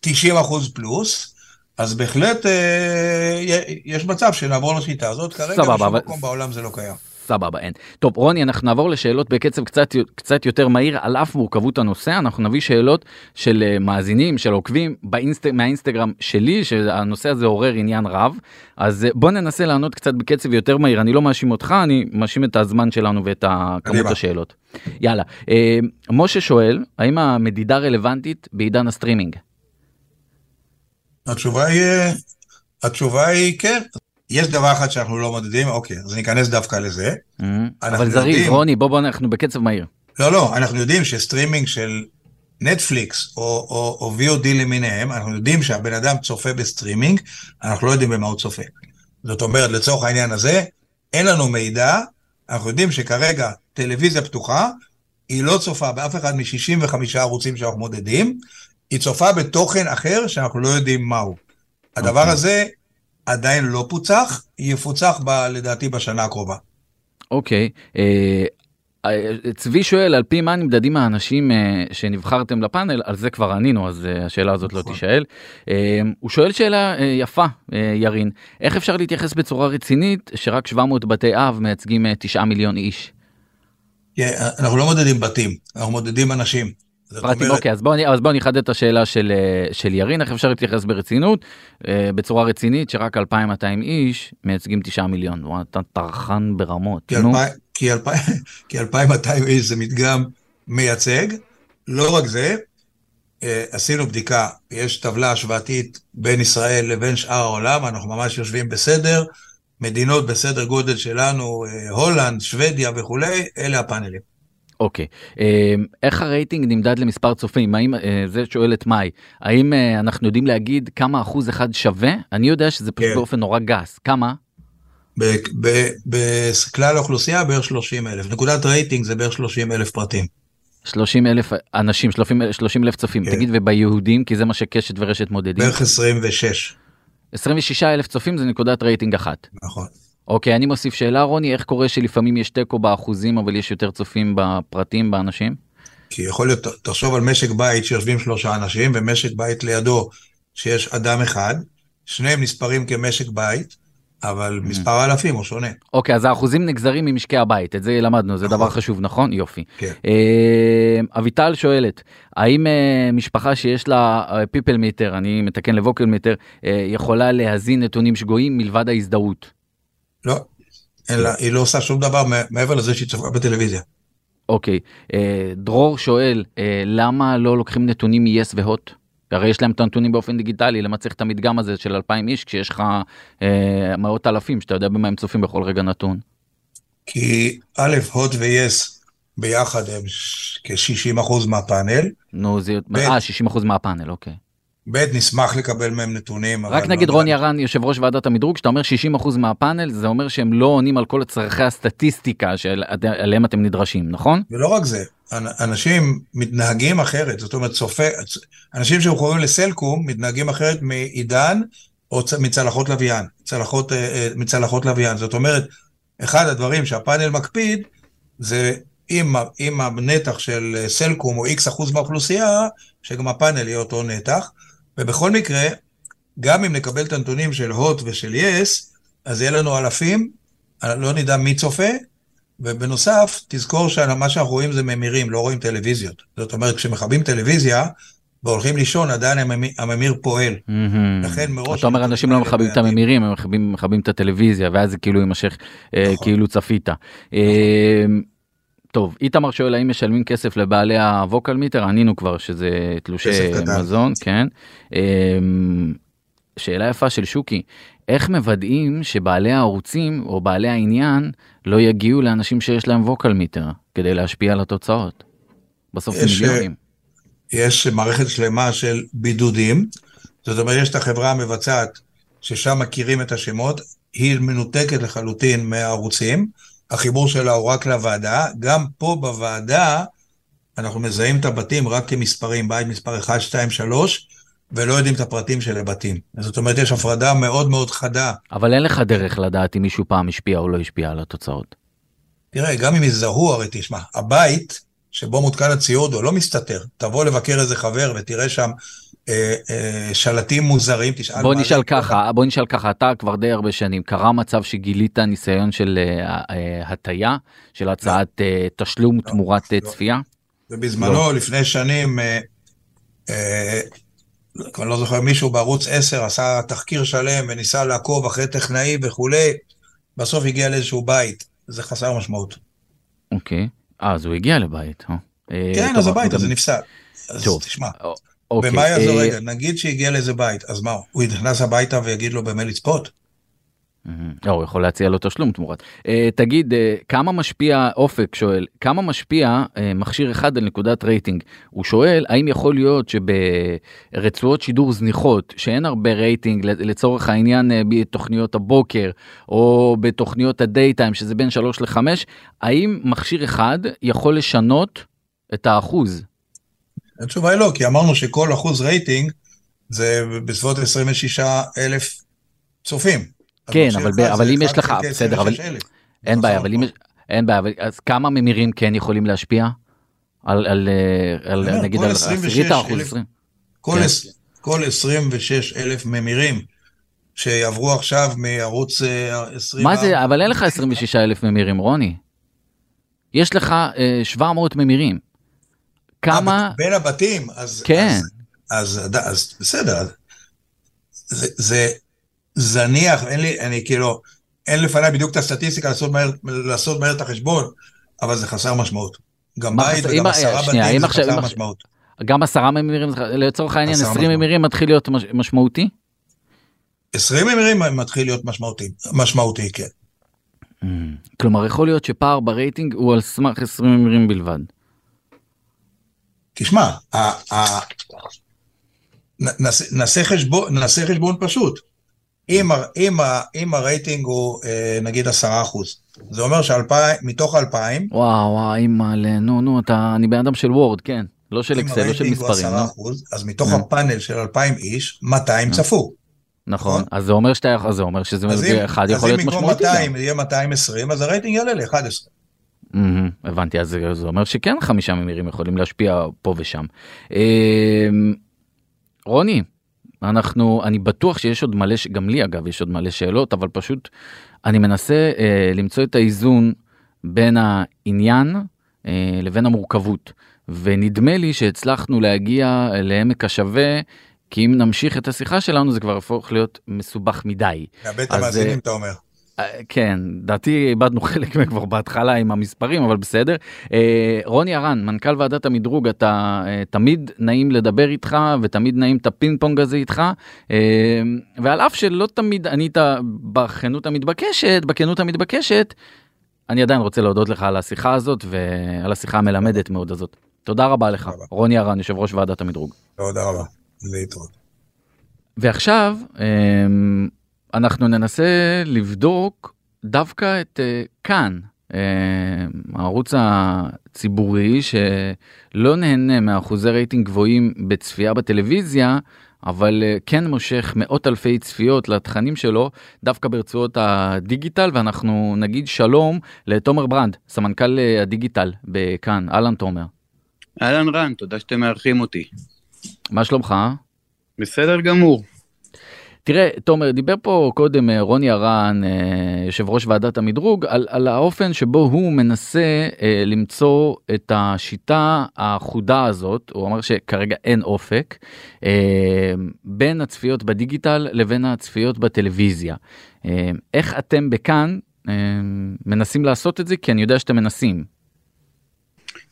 90 אחוז פלוס, אז בהחלט אה, יש מצב שנעבור לשיטה הזאת. כרגע בשום מקום בעולם זה לא קיים. סבבה, אין. טוב, רוני, אנחנו נעבור לשאלות בקצב קצת, קצת יותר מהיר, על אף מורכבות הנושא, אנחנו נביא שאלות של uh, מאזינים, של עוקבים באינסט... מהאינסטגרם שלי, שהנושא הזה עורר עניין רב, אז uh, בוא ננסה לענות קצת בקצב יותר מהיר, אני לא מאשים אותך, אני מאשים את הזמן שלנו ואת כמות השאלות. יאללה, uh, משה שואל, האם המדידה רלוונטית בעידן הסטרימינג? התשובה היא, התשובה היא כן. יש דבר אחד שאנחנו לא מודדים, אוקיי, אז ניכנס דווקא לזה. Mm-hmm. אבל זריז, יודעים... רוני, בוא בוא אנחנו בקצב מהיר. לא, לא, אנחנו יודעים שסטרימינג של נטפליקס או, או, או VOD למיניהם, אנחנו יודעים שהבן אדם צופה בסטרימינג, אנחנו לא יודעים במה הוא צופה. זאת אומרת, לצורך העניין הזה, אין לנו מידע, אנחנו יודעים שכרגע טלוויזיה פתוחה, היא לא צופה באף אחד מ-65 ערוצים שאנחנו מודדים, היא צופה בתוכן אחר שאנחנו לא יודעים מהו. הדבר okay. אוקיי. הזה עדיין לא פוצח, יפוצח ב, לדעתי בשנה הקרובה. אוקיי, okay. אה, uh, צבי שואל על פי מה נמדדים האנשים uh, שנבחרתם לפאנל, על זה כבר ענינו אז השאלה הזאת לא נכון. לא תישאל. הוא שואל שאלה יפה ירין, איך אפשר להתייחס בצורה רצינית שרק 700 בתי אב מייצגים uh, 9 מיליון איש? Yeah, אנחנו לא מודדים בתים, אנחנו מודדים אנשים. פרטים, אומרת... אוקיי, אז בוא, אז בוא נחדד את השאלה של, אה, של ירין, איך אפשר להתייחס ברצינות, אה, בצורה רצינית, שרק 2,200 איש מייצגים 9 מיליון, אתה טרחן ברמות, כי, נו. אלפי, כי, אלפי, כי 2,200 איש זה מדגם מייצג, לא רק זה, אה, עשינו בדיקה, יש טבלה השוואתית בין ישראל לבין שאר העולם, אנחנו ממש יושבים בסדר, מדינות בסדר גודל שלנו, הולנד, שוודיה וכולי, אלה הפאנלים. אוקיי, אה, איך הרייטינג נמדד למספר צופים? האם, אה, זה שואל את מאי, האם אה, אנחנו יודעים להגיד כמה אחוז אחד שווה? אני יודע שזה פשוט כן. באופן נורא גס, כמה? בכלל האוכלוסייה בערך 30 אלף, נקודת רייטינג זה בערך 30 אלף פרטים. 30 אלף אנשים, 30 אלף צופים, כן. תגיד וביהודים, כי זה מה שקשת ורשת מודדים. בערך 26. 26 אלף צופים זה נקודת רייטינג אחת. נכון. אוקיי, אני מוסיף שאלה, רוני, איך קורה שלפעמים יש תיקו באחוזים, אבל יש יותר צופים בפרטים, באנשים? כי יכול להיות, תחשוב על משק בית שיושבים שלושה אנשים, ומשק בית לידו שיש אדם אחד, שניהם נספרים כמשק בית, אבל mm. מספר האלפים הוא שונה. אוקיי, אז האחוזים נגזרים ממשקי הבית, את זה למדנו, זה נכון. דבר חשוב, נכון? יופי. כן. אה, אביטל שואלת, האם אה, משפחה שיש לה פיפל מיטר, אני מתקן לבוקל מיטר, אה, יכולה להזין נתונים שגויים מלבד ההזדהות? לא, אלא היא לא עושה שום דבר מעבר לזה שהיא צופה בטלוויזיה. אוקיי, אה, דרור שואל, אה, למה לא לוקחים נתונים מ-yes והוט? הרי יש להם את הנתונים באופן דיגיטלי, למה צריך את המדגם הזה של 2,000 איש כשיש לך אה, מאות אלפים שאתה יודע במה הם צופים בכל רגע נתון? כי א', הוט ו-yes ביחד הם כ-60% מהפאנל. נו, זה... אה, 60% מהפאנל, אוקיי. ב', נשמח לקבל מהם נתונים. רק נגיד לא רוני ירן, יושב ראש ועדת המדרוג, שאתה אומר 60% מהפאנל, זה אומר שהם לא עונים על כל צרכי הסטטיסטיקה שעליהם אתם נדרשים, נכון? ולא רק זה, אנשים מתנהגים אחרת, זאת אומרת, צופה, אנשים שמחוברים לסלקום מתנהגים אחרת מעידן או מצלחות לוויין, צלחות, אה, אה, מצלחות לוויין. זאת אומרת, אחד הדברים שהפאנל מקפיד, זה אם, אם הנתח של סלקום הוא איקס אחוז מהאוכלוסייה, שגם הפאנל יהיה אותו נתח. ובכל מקרה, גם אם נקבל את הנתונים של הוט ושל יס, אז יהיה לנו אלפים, לא נדע מי צופה, ובנוסף, תזכור שמה שאנחנו רואים זה ממירים, לא רואים טלוויזיות. זאת אומרת, כשמכבים טלוויזיה, והולכים לישון, עדיין הממיר פועל. לכן מראש... אתה אומר, אנשים לא מכבים את הממירים, הם מכבים את הטלוויזיה, ואז זה כאילו יימשך אה, נכון. כאילו צפית. נכון. טוב, איתמר שואל האם משלמים כסף לבעלי הווקל מיטר, ענינו כבר שזה תלושי מזון, כן. אמ, שאלה יפה של שוקי, איך מוודאים שבעלי הערוצים או בעלי העניין לא יגיעו לאנשים שיש להם ווקל מיטר כדי להשפיע על התוצאות? בסוף זה מיליונים. יש מערכת שלמה של בידודים, זאת אומרת יש את החברה המבצעת ששם מכירים את השמות, היא מנותקת לחלוטין מהערוצים. החיבור שלה הוא רק לוועדה. גם פה בוועדה אנחנו מזהים את הבתים רק כמספרים, בית מספר 1, 2, 3, ולא יודעים את הפרטים של הבתים. זאת אומרת, יש הפרדה מאוד מאוד חדה. אבל אין לך דרך לדעת אם מישהו פעם השפיע או לא השפיע על התוצאות. תראה, גם אם יזהו, הרי תשמע, הבית שבו מותקן הציוד הוא לא מסתתר. תבוא לבקר איזה חבר ותראה שם שלטים מוזרים, תשאל בוא נשאל ככה, בוא נשאל ככה, אתה כבר די הרבה שנים, קרה מצב שגילית ניסיון של אה, אה, הטיה, של הצעת לא. אה, תשלום לא, תמורת אה, לא. צפייה? ובזמנו, לא. לפני שנים, אה, אה, אני לא זוכר, מישהו בערוץ 10 עשה תחקיר שלם וניסה לעקוב אחרי טכנאי וכולי, בסוף הגיע לאיזשהו בית, זה חסר משמעות. אוקיי, אה, אז הוא הגיע לבית, אה? אה כן, אז הבית הזה נפסק. אז תשמע, אוקיי, במה יעזור רגע? נגיד שהגיע לאיזה בית, אז מה, הוא נכנס הביתה ויגיד לו במה לצפות? לא, הוא יכול להציע לו תשלום תמורת. Uh, תגיד, uh, כמה משפיע, אופק שואל, כמה משפיע מכשיר אחד על נקודת רייטינג? הוא שואל, האם יכול להיות שברצועות שידור זניחות, שאין הרבה רייטינג לצורך העניין בתוכניות הבוקר, או בתוכניות הדייטיים, שזה בין 3 ל-5, האם מכשיר אחד יכול לשנות את האחוז? התשובה היא לא, כי אמרנו שכל אחוז רייטינג זה בסביבות 26 אלף צופים. כן, אבל, ב, אבל אם יש לך, בסדר, אבל אין בעיה, אבל אם יש, אין בעיה, אז כמה ממירים כן יכולים להשפיע? על, על, אה, על נגיד על עשירית האחוז, 20? כל, כן. כל 26 אלף ממירים שיעברו עכשיו מערוץ 20... אה, מה זה, אבל אין לך 26 אלף ממירים, רוני. יש לך 700 אה, ממירים. כמה... בין הבתים, אז... כן. אז, אז, אז בסדר. זה, זה זניח, אין לי, אני כאילו, אין לפניי בדיוק את הסטטיסטיקה לעשות מהר, לעשות מהר את החשבון, אבל זה חסר משמעות. גם בית וגם עשרה בתים זה חסר משמעות. גם עשרה ממירים, לצורך העניין 20 ממירים מתחיל להיות משמעותי? 20 ממירים מתחיל להיות משמעותי, משמעותי, כן. Mm. כלומר, יכול להיות שפער ברייטינג הוא על סמך 20 ממירים בלבד. תשמע, נעשה חשבון פשוט. אם, אם, אם הרייטינג הוא אה, נגיד עשרה אחוז, זה אומר שמתוך אלפיים... וואו וואו אימא'לה, נו נו, אתה, אני בן אדם של וורד, כן. לא של אקסל, לא של מספרים. אם הרייטינג הוא 10%, אחוז, אז מתוך yeah. הפאנל של אלפיים איש, 200 yeah. צפו. נכון, נכון, אז זה אומר שאתה, אז זה אומר שזה אחד יכול להיות משמעותי. אז אם במקום 200 יהיה 220, אז הרייטינג יעלה ל-11. Mm-hmm, הבנתי, אז זה אומר שכן חמישה ממירים יכולים להשפיע פה ושם. אה, רוני, אנחנו, אני בטוח שיש עוד מלא, גם לי אגב יש עוד מלא שאלות, אבל פשוט אני מנסה אה, למצוא את האיזון בין העניין אה, לבין המורכבות. ונדמה לי שהצלחנו להגיע לעמק השווה, כי אם נמשיך את השיחה שלנו זה כבר יהפוך להיות מסובך מדי. נאבד את המאזינים אתה אומר. אה, כן, לדעתי איבדנו חלק מהם כבר בהתחלה עם המספרים, אבל בסדר. אה, רוני ארן, מנכ"ל ועדת המדרוג, אתה אה, תמיד נעים לדבר איתך ותמיד נעים את הפינג פונג הזה איתך, ועל אף שלא תמיד ענית בכנות המתבקשת, בכנות המתבקשת, אני עדיין רוצה להודות לך על השיחה הזאת ועל השיחה המלמדת מאוד הזאת. תודה רבה לך, רוני ארן, יושב ראש ועדת המדרוג. תודה רבה, להתראות. ועכשיו, אנחנו ננסה לבדוק דווקא את uh, כאן, uh, הערוץ הציבורי שלא נהנה מאחוזי רייטינג גבוהים בצפייה בטלוויזיה, אבל uh, כן מושך מאות אלפי צפיות לתכנים שלו דווקא ברצועות הדיגיטל ואנחנו נגיד שלום לתומר ברנד סמנכ"ל הדיגיטל בכאן אהלן תומר. אהלן רן תודה שאתם מארחים אותי. מה שלומך? בסדר גמור. תראה, תומר, דיבר פה קודם אה, רוני ארן, אה, יושב ראש ועדת המדרוג, על, על האופן שבו הוא מנסה אה, למצוא את השיטה האחודה הזאת, הוא אמר שכרגע אין אופק, בין הצפיות בדיגיטל לבין הצפיות בטלוויזיה. איך אתם בכאן מנסים לעשות את זה? כי אני יודע שאתם מנסים.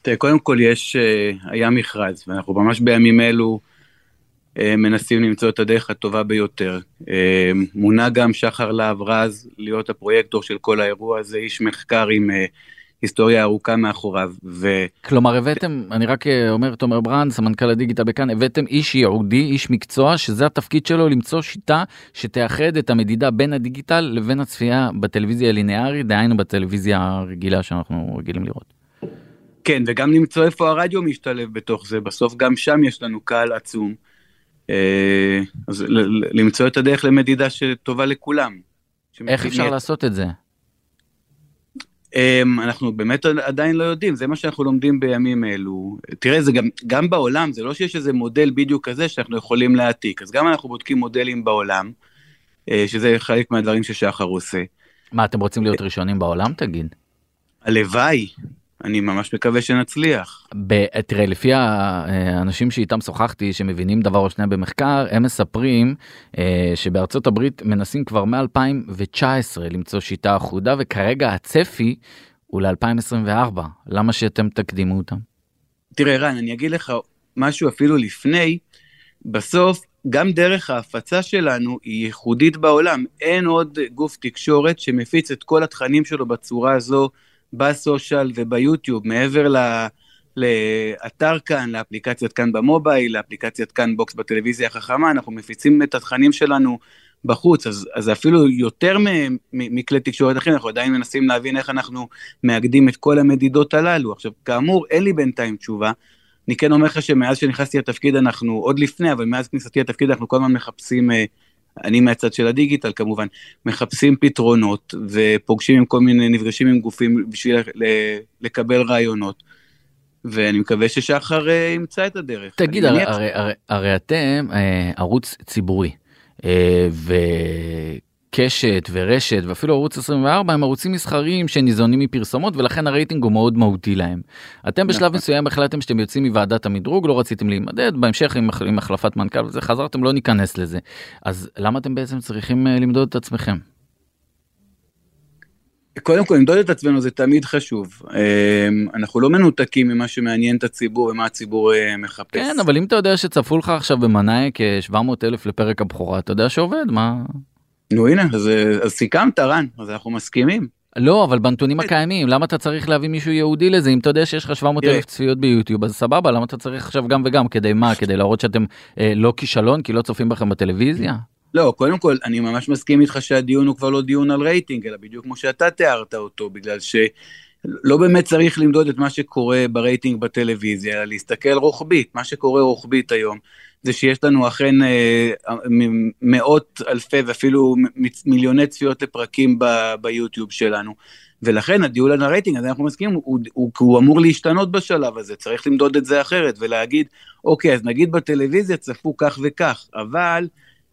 תראה, קודם כל יש, היה מכרז, ואנחנו ממש בימים אלו, מנסים למצוא את הדרך הטובה ביותר. אה, מונה גם שחר להב רז להיות הפרויקטור של כל האירוע הזה, איש מחקר עם אה, היסטוריה ארוכה מאחוריו. ו... כלומר הבאתם, אני רק אומר, תומר ברנד, סמנכ"ל הדיגיטל בכאן, הבאתם איש ייעודי, איש מקצוע, שזה התפקיד שלו למצוא שיטה שתאחד את המדידה בין הדיגיטל לבין הצפייה בטלוויזיה הלינארית, דהיינו בטלוויזיה הרגילה שאנחנו רגילים לראות. כן, וגם למצוא איפה הרדיו משתלב בתוך זה, בסוף גם שם יש לנו קהל עצום. אז למצוא את הדרך למדידה שטובה לכולם. איך אפשר לעשות את זה? אמ, אנחנו באמת עדיין לא יודעים, זה מה שאנחנו לומדים בימים אלו. תראה, זה גם, גם בעולם, זה לא שיש איזה מודל בדיוק כזה שאנחנו יכולים להעתיק, אז גם אנחנו בודקים מודלים בעולם, אה, שזה חלק מהדברים ששחר עושה. מה, אתם רוצים להיות ראשונים בעולם, תגיד? הלוואי, אני ממש מקווה שנצליח. ב- תראה, לפי האנשים שאיתם שוחחתי, שמבינים דבר או שניה במחקר, הם מספרים אה, שבארצות הברית מנסים כבר מ-2019 למצוא שיטה אחודה, וכרגע הצפי הוא ל-2024. למה שאתם תקדימו אותם? תראה, רן, אני אגיד לך משהו אפילו לפני, בסוף, גם דרך ההפצה שלנו היא ייחודית בעולם. אין עוד גוף תקשורת שמפיץ את כל התכנים שלו בצורה הזו. ב social וביוטיוב, מעבר ל... לאתר כאן, לאפליקציית כאן ב mobile, לאפליקציית כאן בוקס בטלוויזיה החכמה, אנחנו מפיצים את התכנים שלנו בחוץ, אז, אז אפילו יותר מכלי תקשורת אחרים, אנחנו עדיין מנסים להבין איך אנחנו מאגדים את כל המדידות הללו. עכשיו, כאמור, אין לי בינתיים תשובה. אני כן אומר לך שמאז שנכנסתי לתפקיד אנחנו, עוד לפני, אבל מאז כניסתי לתפקיד אנחנו כל הזמן מחפשים אה, אני מהצד של הדיגיטל כמובן, מחפשים פתרונות ופוגשים עם כל מיני, נפגשים עם גופים בשביל לקבל רעיונות. ואני מקווה ששחר אה, ימצא את הדרך. תגיד, הרי, הרי, הרי, הרי אתם אה, ערוץ ציבורי, אה, קשת ורשת ואפילו ערוץ 24 הם ערוצים מסחריים שניזונים מפרסומות ולכן הרייטינג הוא מאוד מהותי להם. אתם בשלב נכון. מסוים החלטתם שאתם יוצאים מוועדת המדרוג לא רציתם להימדד בהמשך עם, עם החלפת מנכ"ל וזה חזרתם לא ניכנס לזה אז למה אתם בעצם צריכים אה, למדוד את עצמכם? קודם כל למדוד את עצמנו זה תמיד חשוב. אמ, אנחנו לא מנותקים ממה שמעניין את הציבור ומה הציבור אה, מחפש. כן, אבל אם אתה יודע שצפו לך עכשיו במנאי כ-700 אלף לפרק הבכורה, אתה יודע שעובד, מה? נו הנה, אז, אז סיכמת רן, אז אנחנו מסכימים. לא, אבל בנתונים הקיימים, למה אתה צריך להביא מישהו יהודי לזה? אם אתה יודע שיש לך 700 אלף צפיות ביוטיוב, אז סבבה, למה אתה צריך עכשיו גם וגם? כדי מה? כדי להראות שאתם אה, לא כישלון, כי לא צופים בכם בטלוויזיה? לא, קודם כל, אני ממש מסכים איתך שהדיון הוא כבר לא דיון על רייטינג, אלא בדיוק כמו שאתה תיארת אותו, בגלל שלא באמת צריך למדוד את מה שקורה ברייטינג בטלוויזיה, אלא להסתכל רוחבית, מה שקורה רוחבית היום. זה שיש לנו אכן אה, מאות אלפי ואפילו מיליוני צפיות לפרקים ב, ביוטיוב שלנו. ולכן הדיון על הרייטינג הזה אנחנו מסכימים הוא, הוא, הוא אמור להשתנות בשלב הזה צריך למדוד את זה אחרת ולהגיד אוקיי אז נגיד בטלוויזיה צפו כך וכך אבל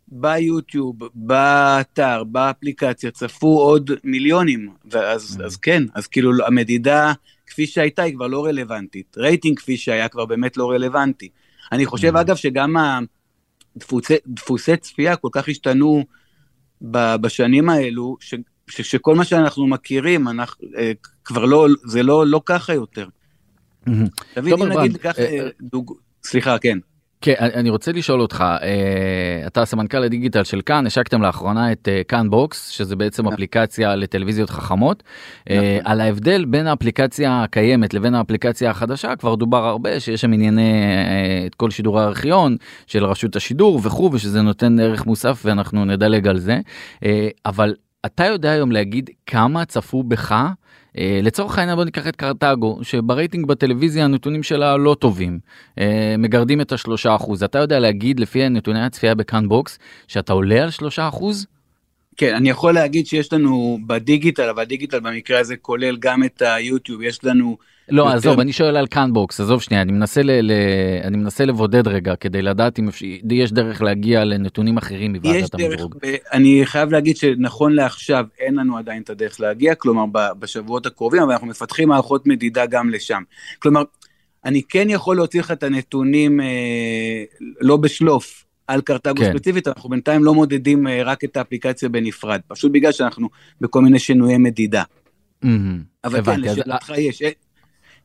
ביוטיוב באתר באפליקציה צפו עוד מיליונים ואז mm. אז כן אז כאילו המדידה כפי שהייתה היא כבר לא רלוונטית רייטינג כפי שהיה כבר באמת לא רלוונטי. אני חושב, mm. אגב, שגם הדפוסי, דפוסי צפייה כל כך השתנו בשנים האלו, ש, ש, שכל מה שאנחנו מכירים, אנחנו, אה, כבר לא, זה לא, לא ככה יותר. תבין, אם נגיד, קח אה, אה, דוג... סליחה, כן. כן, אני רוצה לשאול אותך, אה, אתה סמנכ"ל הדיגיטל של כאן, השקתם לאחרונה את אה, כאן בוקס, שזה בעצם נכון. אפליקציה לטלוויזיות חכמות. אה, נכון. על ההבדל בין האפליקציה הקיימת לבין האפליקציה החדשה כבר דובר הרבה, שיש שם ענייני את כל שידורי הארכיון של רשות השידור וכו', ושזה נותן ערך מוסף ואנחנו נדלג על זה. אבל אתה יודע היום להגיד כמה צפו בך? אה, לצורך העניין בוא ניקח את קרטגו שברייטינג בטלוויזיה הנתונים שלה לא טובים אה, מגרדים את השלושה אחוז אתה יודע להגיד לפי נתוני הצפייה בכאן בוקס שאתה עולה על שלושה אחוז. כן, אני יכול להגיד שיש לנו בדיגיטל, אבל הדיגיטל במקרה הזה כולל גם את היוטיוב, יש לנו לא, יותר... עזוב, אני שואל על כאן בוקס, עזוב שנייה, אני מנסה, ל, ל, אני מנסה לבודד רגע כדי לדעת אם יש דרך להגיע לנתונים אחרים מוועדת המדרוג. אני חייב להגיד שנכון לעכשיו אין לנו עדיין את הדרך להגיע, כלומר בשבועות הקרובים, אבל אנחנו מפתחים מערכות מדידה גם לשם. כלומר, אני כן יכול להוציא לך את הנתונים אה, לא בשלוף. על קרתגו כן. ספציפית, אנחנו בינתיים לא מודדים אה, רק את האפליקציה בנפרד, פשוט בגלל שאנחנו בכל מיני שינויי מדידה. Mm-hmm. אבל כן, לשאלתך יש, אה,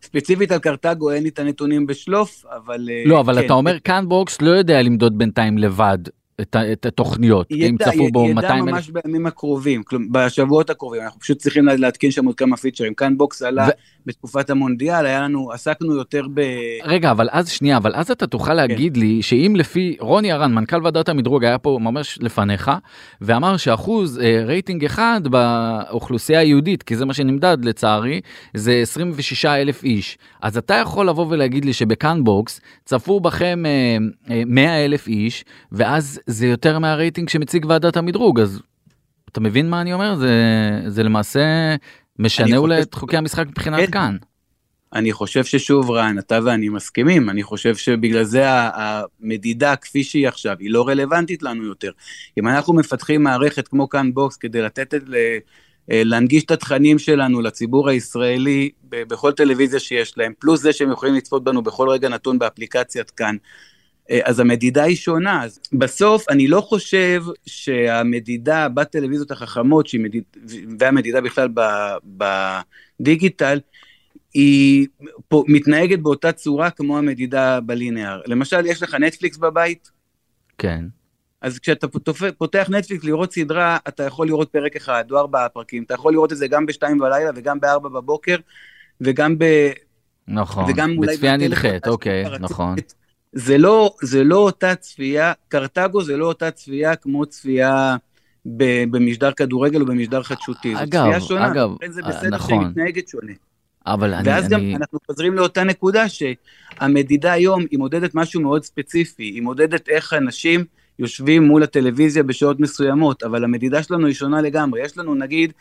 ספציפית על קרתגו אין לי את הנתונים בשלוף, אבל... אה, לא, אבל כן. אתה אומר כאן בוקס לא יודע למדוד בינתיים לבד את, את התוכניות, ידע, אם צפו בו 200 אלף. ידע ממש בימים הקרובים, בשבועות הקרובים, אנחנו פשוט צריכים להתקין שם עוד כמה פיצ'רים. כאן בוקס עלה ו... בתקופת המונדיאל, היה לנו, עסקנו יותר ב... רגע, אבל אז שנייה, אבל אז אתה תוכל להגיד כן. לי שאם לפי רוני ארן, מנכ"ל ועדת המדרוג, היה פה ממש לפניך, ואמר שאחוז אה, רייטינג אחד באוכלוסייה היהודית, כי זה מה שנמדד לצערי, זה 26 אלף איש. אז אתה יכול לבוא ולהגיד לי שבכאן בוקס צפו בכם אה, אה, 100 אלף איש, ואז זה יותר מהרייטינג שמציג ועדת המדרוג, אז אתה מבין מה אני אומר? זה, זה למעשה משנה אולי את חוקי המשחק מבחינת כן. כאן. אני חושב ששוב רן, אתה ואני מסכימים, אני חושב שבגלל זה המדידה כפי שהיא עכשיו, היא לא רלוונטית לנו יותר. אם אנחנו מפתחים מערכת כמו כאן בוקס כדי לתת את, אה, להנגיש את התכנים שלנו לציבור הישראלי בכל טלוויזיה שיש להם, פלוס זה שהם יכולים לצפות בנו בכל רגע נתון באפליקציית כאן, אז המדידה היא שונה. אז בסוף אני לא חושב שהמדידה בטלוויזיות החכמות, מדיד... והמדידה בכלל בדיגיטל, היא פה, מתנהגת באותה צורה כמו המדידה בלינאר. למשל, יש לך נטפליקס בבית? כן. אז כשאתה פותח נטפליקס לראות סדרה, אתה יכול לראות פרק אחד או ארבעה פרקים, אתה יכול לראות את זה גם בשתיים בלילה וגם בארבע בבוקר, וגם ב... נכון, וגם בצפייה נדחית, אוקיי, נכון. זה לא, זה לא אותה צפייה, קרתגו זה לא אותה צפייה כמו צפייה במשדר כדורגל או במשדר חדשותי. אגב, זו צפייה שונה, אגב, זה בסדר נכון. שהיא מתנהגת שונה. אבל אני... ואז גם אני... אנחנו חוזרים לאותה נקודה שהמדידה היום היא מודדת משהו מאוד ספציפי, היא מודדת איך אנשים יושבים מול הטלוויזיה בשעות מסוימות, אבל המדידה שלנו היא שונה לגמרי. יש לנו נגיד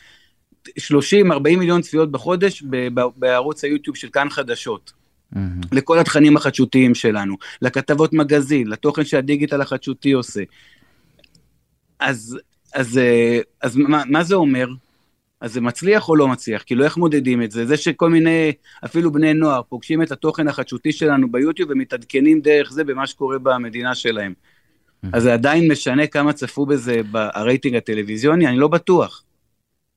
30-40 מיליון צפיות בחודש בערוץ היוטיוב של כאן חדשות. Mm-hmm. לכל התכנים החדשותיים שלנו, לכתבות מגזין, לתוכן שהדיגיטל החדשותי עושה. אז, אז, אה, אז מה, מה זה אומר? אז זה מצליח או לא מצליח? כאילו איך מודדים את זה? זה שכל מיני, אפילו בני נוער, פוגשים את התוכן החדשותי שלנו ביוטיוב ומתעדכנים דרך זה במה שקורה במדינה שלהם. Mm-hmm. אז זה עדיין משנה כמה צפו בזה ברייטינג הטלוויזיוני? אני לא בטוח.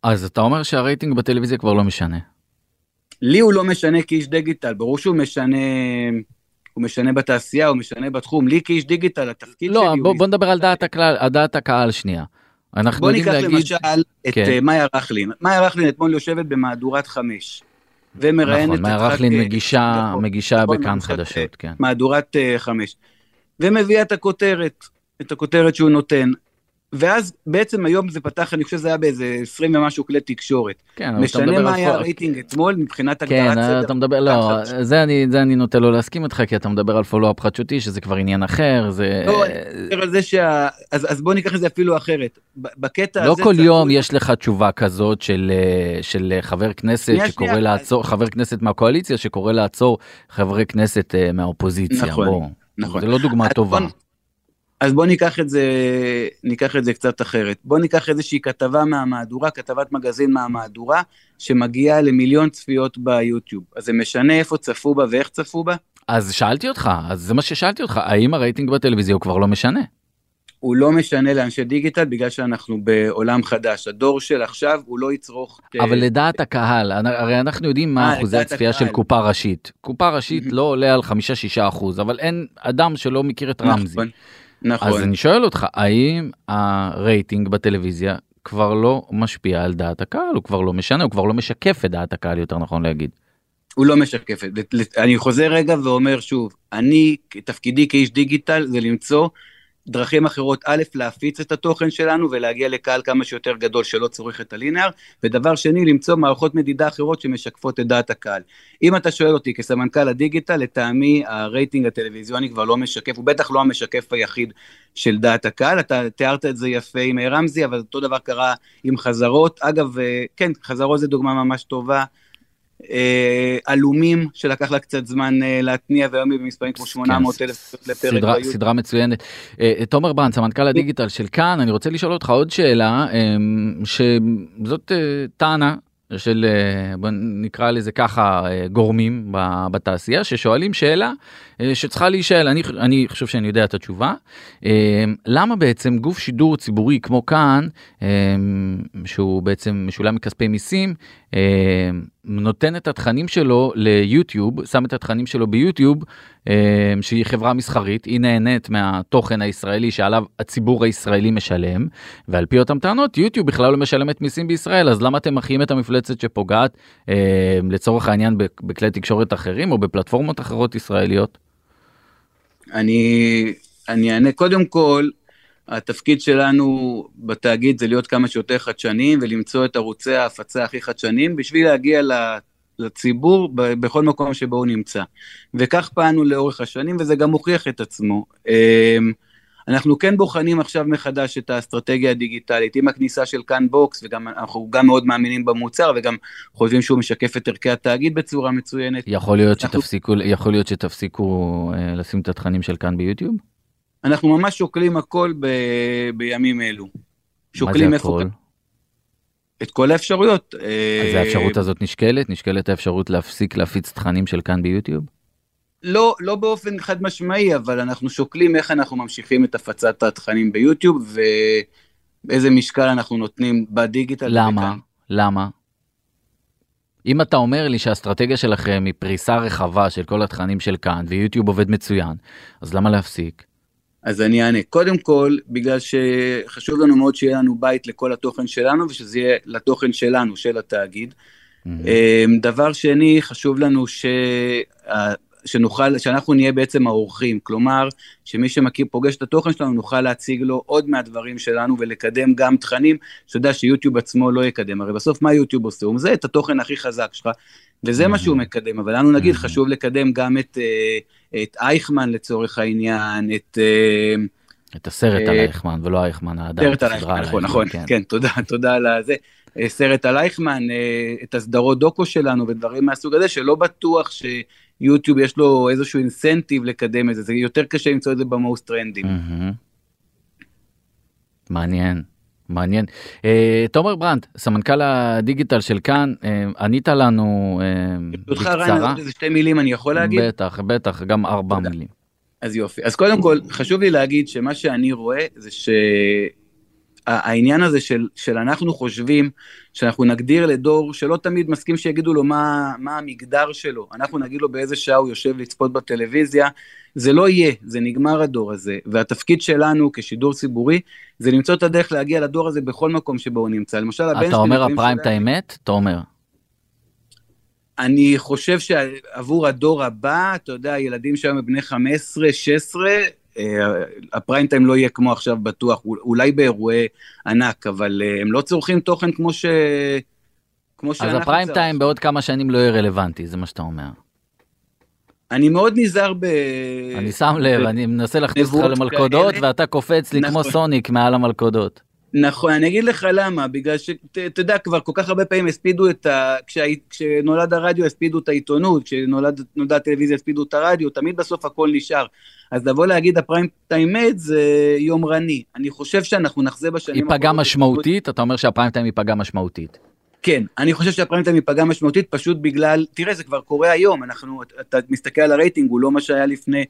אז אתה אומר שהרייטינג בטלוויזיה כבר לא משנה. לי הוא לא משנה כאיש דיגיטל, ברור שהוא משנה, הוא משנה בתעשייה, הוא משנה בתחום, לי כאיש דיגיטל, התפקיד לא, שלי בוא, הוא... בוא נדבר על דעת, הכלל, על דעת הקהל שנייה. אנחנו יודעים להגיד... בוא ניקח למשל את כן. אה, מאיה רכלין. מאיה רכלין אתמול יושבת במהדורת חמש. ומראיינת נכון, מאיה רכלין מגישה, נכון, מגישה נכון, בכאן חדשות, כן. מהדורת uh, חמש. ומביאה את הכותרת, את הכותרת שהוא נותן. ואז בעצם היום זה פתח, אני חושב שזה היה באיזה 20 ומשהו כלי תקשורת. כן, משנה מה היה הרייטינג אתמול מבחינת הגדרת כן, סדר. כן, אתה מדבר, לא, זה אני, זה אני נוטה לא להסכים איתך, כי אתה מדבר על פולו-אפ חדשותי, שזה כבר עניין אחר, זה... לא, אני מדבר על זה שה... אז, אז בוא ניקח את זה אפילו אחרת. בקטע לא הזה... לא כל יום יש לך תשובה כזאת של, אה, של חבר כנסת שקורא שנייה. לעצור, חבר כנסת מהקואליציה שקורא לעצור חברי כנסת אה, מהאופוזיציה. נכון, בוא. נכון. זה לא דוגמה טובה. אז בוא ניקח את זה, ניקח את זה קצת אחרת. בוא ניקח איזושהי כתבה מהמהדורה, כתבת מגזין מהמהדורה, שמגיעה למיליון צפיות ביוטיוב. אז זה משנה איפה צפו בה ואיך צפו בה? אז שאלתי אותך, אז זה מה ששאלתי אותך, האם הרייטינג בטלוויזיה הוא כבר לא משנה? הוא לא משנה לאנשי דיגיטל בגלל שאנחנו בעולם חדש. הדור של עכשיו הוא לא יצרוך... אבל לדעת הקהל, הרי אנחנו יודעים מה אה, אחוזי הצפייה של קופה ראשית. קופה ראשית לא עולה על 5-6 אחוז, אבל אין אדם שלא מכיר את רמזי. נכון. אז אני שואל אותך, האם הרייטינג בטלוויזיה כבר לא משפיע על דעת הקהל, הוא כבר לא משנה, הוא כבר לא משקף את דעת הקהל, יותר נכון להגיד. הוא לא משקף, אני חוזר רגע ואומר שוב, אני, תפקידי כאיש דיגיטל זה למצוא דרכים אחרות, א', להפיץ את התוכן שלנו ולהגיע לקהל כמה שיותר גדול שלא צורך את הלינאר, ודבר שני, למצוא מערכות מדידה אחרות שמשקפות את דעת הקהל. אם אתה שואל אותי כסמנכ"ל הדיגיטל, לטעמי הרייטינג הטלוויזיוני כבר לא משקף, הוא בטח לא המשקף היחיד של דעת הקהל, אתה תיארת את זה יפה עם רמזי, אבל אותו דבר קרה עם חזרות. אגב, אה, כן, חזרות זה דוגמה ממש טובה. אה, עלומים שלקח לה קצת זמן אה, להתניע והיום היא במספרים כמו 800 כן, אלף לפרק. סדרה, מצוינת. אה, תומר ברנץ, המנכ"ל הדיגיטל של כאן, אני רוצה לשאול אותך עוד שאלה, שזאת טענה של, אה, בוא נקרא לזה ככה, אה, גורמים בתעשייה, ששואלים שאלה אה, שצריכה להישאל, אני, אני חושב שאני יודע את התשובה. למה בעצם גוף שידור ציבורי כמו כאן, שהוא בעצם משולם מכספי מיסים, נותן את התכנים שלו ליוטיוב, שם את התכנים שלו ביוטיוב, שהיא חברה מסחרית, היא נהנית מהתוכן הישראלי שעליו הציבור הישראלי משלם, ועל פי אותם טענות, יוטיוב בכלל לא משלמת מיסים בישראל, אז למה אתם מכיאים את המפלצת שפוגעת, לצורך העניין, בכלי תקשורת אחרים או בפלטפורמות אחרות ישראליות? אני, אני אענה קודם כל, התפקיד שלנו בתאגיד זה להיות כמה שיותר חדשניים ולמצוא את ערוצי ההפצה הכי חדשניים בשביל להגיע לציבור בכל מקום שבו הוא נמצא. וכך פעלנו לאורך השנים וזה גם מוכיח את עצמו. אמ, אנחנו כן בוחנים עכשיו מחדש את האסטרטגיה הדיגיטלית עם הכניסה של כאן בוקס וגם אנחנו גם מאוד מאמינים במוצר וגם חושבים שהוא משקף את ערכי התאגיד בצורה מצוינת. יכול להיות אנחנו... שתפסיקו יכול להיות שתפסיקו אה, לשים את התכנים של כאן ביוטיוב? אנחנו ממש שוקלים הכל ב... בימים אלו. שוקלים מה זה הכל? את כל האפשרויות. אז האפשרות הזאת נשקלת? נשקלת האפשרות להפסיק להפיץ תכנים של כאן ביוטיוב? לא, לא באופן חד משמעי, אבל אנחנו שוקלים איך אנחנו ממשיכים את הפצת התכנים ביוטיוב ואיזה משקל אנחנו נותנים בדיגיטל. למה? וכאן. למה? אם אתה אומר לי שהאסטרטגיה שלכם היא פריסה רחבה של כל התכנים של כאן ויוטיוב עובד מצוין, אז למה להפסיק? אז אני אענה. קודם כל, בגלל שחשוב לנו מאוד שיהיה לנו בית לכל התוכן שלנו ושזה יהיה לתוכן שלנו, של התאגיד. Mm-hmm. דבר שני, חשוב לנו ש... שנוכל, שאנחנו נהיה בעצם האורחים, כלומר, שמי שמכיר, פוגש את התוכן שלנו, נוכל להציג לו עוד מהדברים שלנו ולקדם גם תכנים, שאתה יודע שיוטיוב עצמו לא יקדם, הרי בסוף מה יוטיוב עושה? הוא מזהה את התוכן הכי חזק שלך, וזה מה שהוא מקדם, אבל לנו נגיד חשוב לקדם גם את, אה, את אייכמן לצורך העניין, את... אה, את הסרט על אה, אייכמן ולא אייכמן האדם. סרט על אייכמן, נכון, נכון, כן. כן, תודה, תודה על זה. סרט על אייכמן, את הסדרות דוקו שלנו ודברים מהסוג הזה, שלא בטוח ש... יוטיוב יש לו איזשהו אינסנטיב לקדם את זה, זה יותר קשה למצוא את זה במוסט טרנדים. מעניין. מעניין. Uh, תומר ברנד, סמנכ"ל הדיגיטל של כאן, uh, ענית לנו uh, בקצרה. ברשותך שתי מילים אני יכול להגיד? בטח, בטח, גם ארבע מילים. אז יופי. אז קודם כל, חשוב לי להגיד שמה שאני רואה זה ש... העניין הזה של, של אנחנו חושבים שאנחנו נגדיר לדור שלא תמיד מסכים שיגידו לו מה, מה המגדר שלו, אנחנו נגיד לו באיזה שעה הוא יושב לצפות בטלוויזיה, זה לא יהיה, זה נגמר הדור הזה, והתפקיד שלנו כשידור ציבורי זה למצוא את הדרך להגיע לדור הזה בכל מקום שבו הוא נמצא, למשל הבן שלי... אתה אומר הפריים את האמת? אתה אומר. אני חושב שעבור הדור הבא, אתה יודע, ילדים שהיום בני 15, 16, אה, הפריים טיים לא יהיה כמו עכשיו בטוח, אולי באירועי ענק, אבל אה, הם לא צורכים תוכן כמו ש... כמו שאנחנו... אז הפריים טיים בעוד כמה שנים לא יהיה רלוונטי, זה מה שאתה אומר. אני מאוד נזהר ב... אני שם לב, אני מנסה להכניס אותך למלכודות, ואתה קופץ לי כמו נכון. סוניק מעל המלכודות. נכון, אני אגיד לך למה, בגלל שאתה יודע, כבר כל כך הרבה פעמים הספידו את ה... כשה... כשנולד הרדיו הספידו את העיתונות, כשנולדה הטלוויזיה הספידו את הרדיו, תמיד בסוף הכל נשאר. אז לבוא להגיד הפריים טיים מת זה יומרני. אני חושב שאנחנו נחזה בשנים... ייפגע משמעותית? אתה אומר שהפריים טיים ייפגע משמעותית. כן, אני חושב שהפריים טיים ייפגע משמעותית פשוט בגלל, תראה זה כבר קורה היום, אנחנו, אתה מסתכל על הרייטינג, הוא לא מה שהיה לפני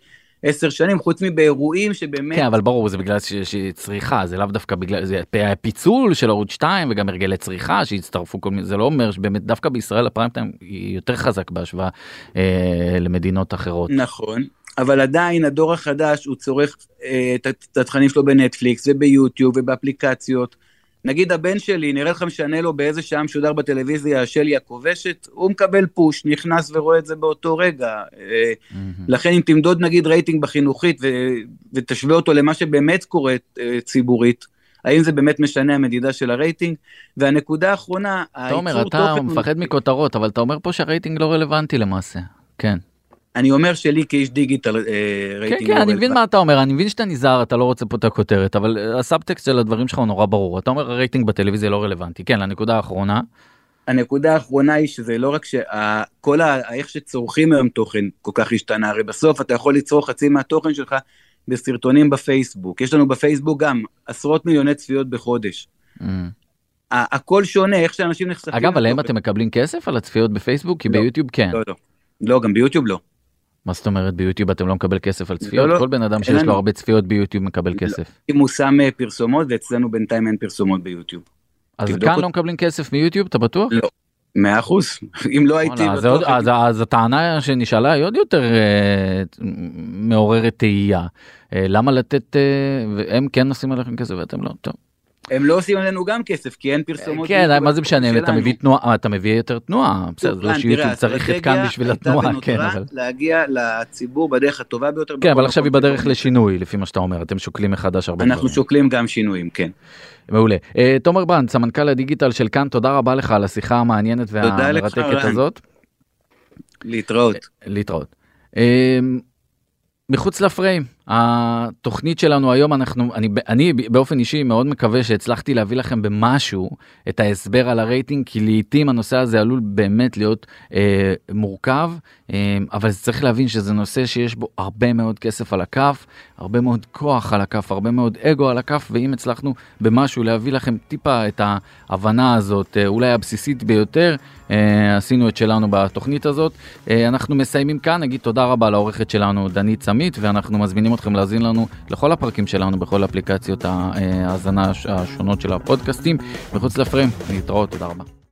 עשר שנים, חוץ מבאירועים שבאמת... כן, אבל ברור, זה בגלל שהיא צריכה, זה לאו דווקא בגלל, זה פיצול של ערוץ 2 וגם הרגלי צריכה שהצטרפו כל מיני, זה לא אומר שבאמת דווקא בישראל הפריים טיים יותר חזק בהשוואה אה, למדינות אחרות. נכון, אבל עדיין הדור החדש הוא צורך אה, את התכנים שלו בנטפליקס וביוטיוב ובאפליקציות. נגיד הבן שלי, נראה לך משנה לו באיזה שעה משודר בטלוויזיה שלי הכובשת, הוא מקבל פוש, נכנס ורואה את זה באותו רגע. Mm-hmm. לכן אם תמדוד נגיד רייטינג בחינוכית ו- ותשווה אותו למה שבאמת קורה אה, ציבורית, האם זה באמת משנה המדידה של הרייטינג? והנקודה האחרונה, תומר, אתה מפחד מכותרות, אבל אתה אומר פה שהרייטינג לא רלוונטי למעשה. כן. אני אומר שלי כאיש דיגיטל אה, רייטינג. כן, כן, אני מבין מה אתה אומר, אני מבין שאתה נזהר, אתה לא רוצה פה את הכותרת, אבל אה, הסאבטקסט של הדברים שלך הוא נורא ברור. אתה אומר הרייטינג בטלוויזיה לא רלוונטי. כן, לנקודה האחרונה. הנקודה האחרונה היא שזה לא רק שכל איך שצורכים היום תוכן כל כך השתנה, הרי בסוף אתה יכול לצרוך חצי מהתוכן שלך בסרטונים בפייסבוק. יש לנו בפייסבוק גם עשרות מיליוני צפיות בחודש. Mm. הכל שונה, איך שאנשים נחשפים. אגב, עליהם אתם מקבלים כסף על הצפיות בפייסבוק? כי לא. ביוטיוב כן. לא, לא. לא, גם ביוטיוב לא. מה זאת אומרת ביוטיוב אתם לא מקבל כסף על צפיות? לא, לא. כל בן אדם שיש לו לנו. הרבה צפיות ביוטיוב מקבל לא. כסף. אם הוא שם אה, פרסומות, ואצלנו בינתיים אין פרסומות ביוטיוב. אז כאן אותי. לא מקבלים כסף מיוטיוב, אתה בטוח? לא. מאה אחוז. אם לא הייתי... אז, עוד, אז, אז הטענה שנשאלה היא עוד יותר אה, מעוררת תהייה. אה, למה לתת, אה, והם כן נשים עליכם כסף ואתם לא, טוב. הם לא עושים עלינו גם כסף, כי אין פרסומות. כן, מה זה משנה, אתה. מביא תנועה, אתה מביא יותר תנועה, בסדר, לא שיוטיוב צריך את כאן בשביל התנועה, כן, אבל... להגיע לציבור בדרך הטובה ביותר. כן, אבל עכשיו היא בדרך. לשינוי, לפי מה שאתה אומר, אתם שוקלים מחדש הרבה אנחנו דברים. שוקלים גם שינויים, כן. מעולה. אה, תומר בנד, סמנכ"ל הדיגיטל של כאן, תודה רבה לך על השיחה המעניינת והמרתקת. הזאת. להתראות. להתראות. אה, מחוץ לפריים, התוכנית שלנו היום, אנחנו, אני, אני באופן אישי מאוד מקווה שהצלחתי להביא לכם במשהו את ההסבר על הרייטינג, כי לעיתים הנושא הזה עלול באמת להיות אה, מורכב, אה, אבל צריך להבין שזה נושא שיש בו הרבה מאוד כסף על הכף, הרבה מאוד כוח על הכף, הרבה מאוד אגו על הכף, ואם הצלחנו במשהו להביא לכם טיפה את ההבנה הזאת, אה, אולי הבסיסית ביותר, אה, עשינו את שלנו בתוכנית הזאת. אה, אנחנו מסיימים כאן, נגיד תודה רבה לעורכת שלנו דנית סמית, ואנחנו אתכם להאזין לנו לכל הפרקים שלנו בכל אפליקציות ההאזנה השונות של הפודקאסטים. מחוץ לפריים, להתראות, תודה רבה.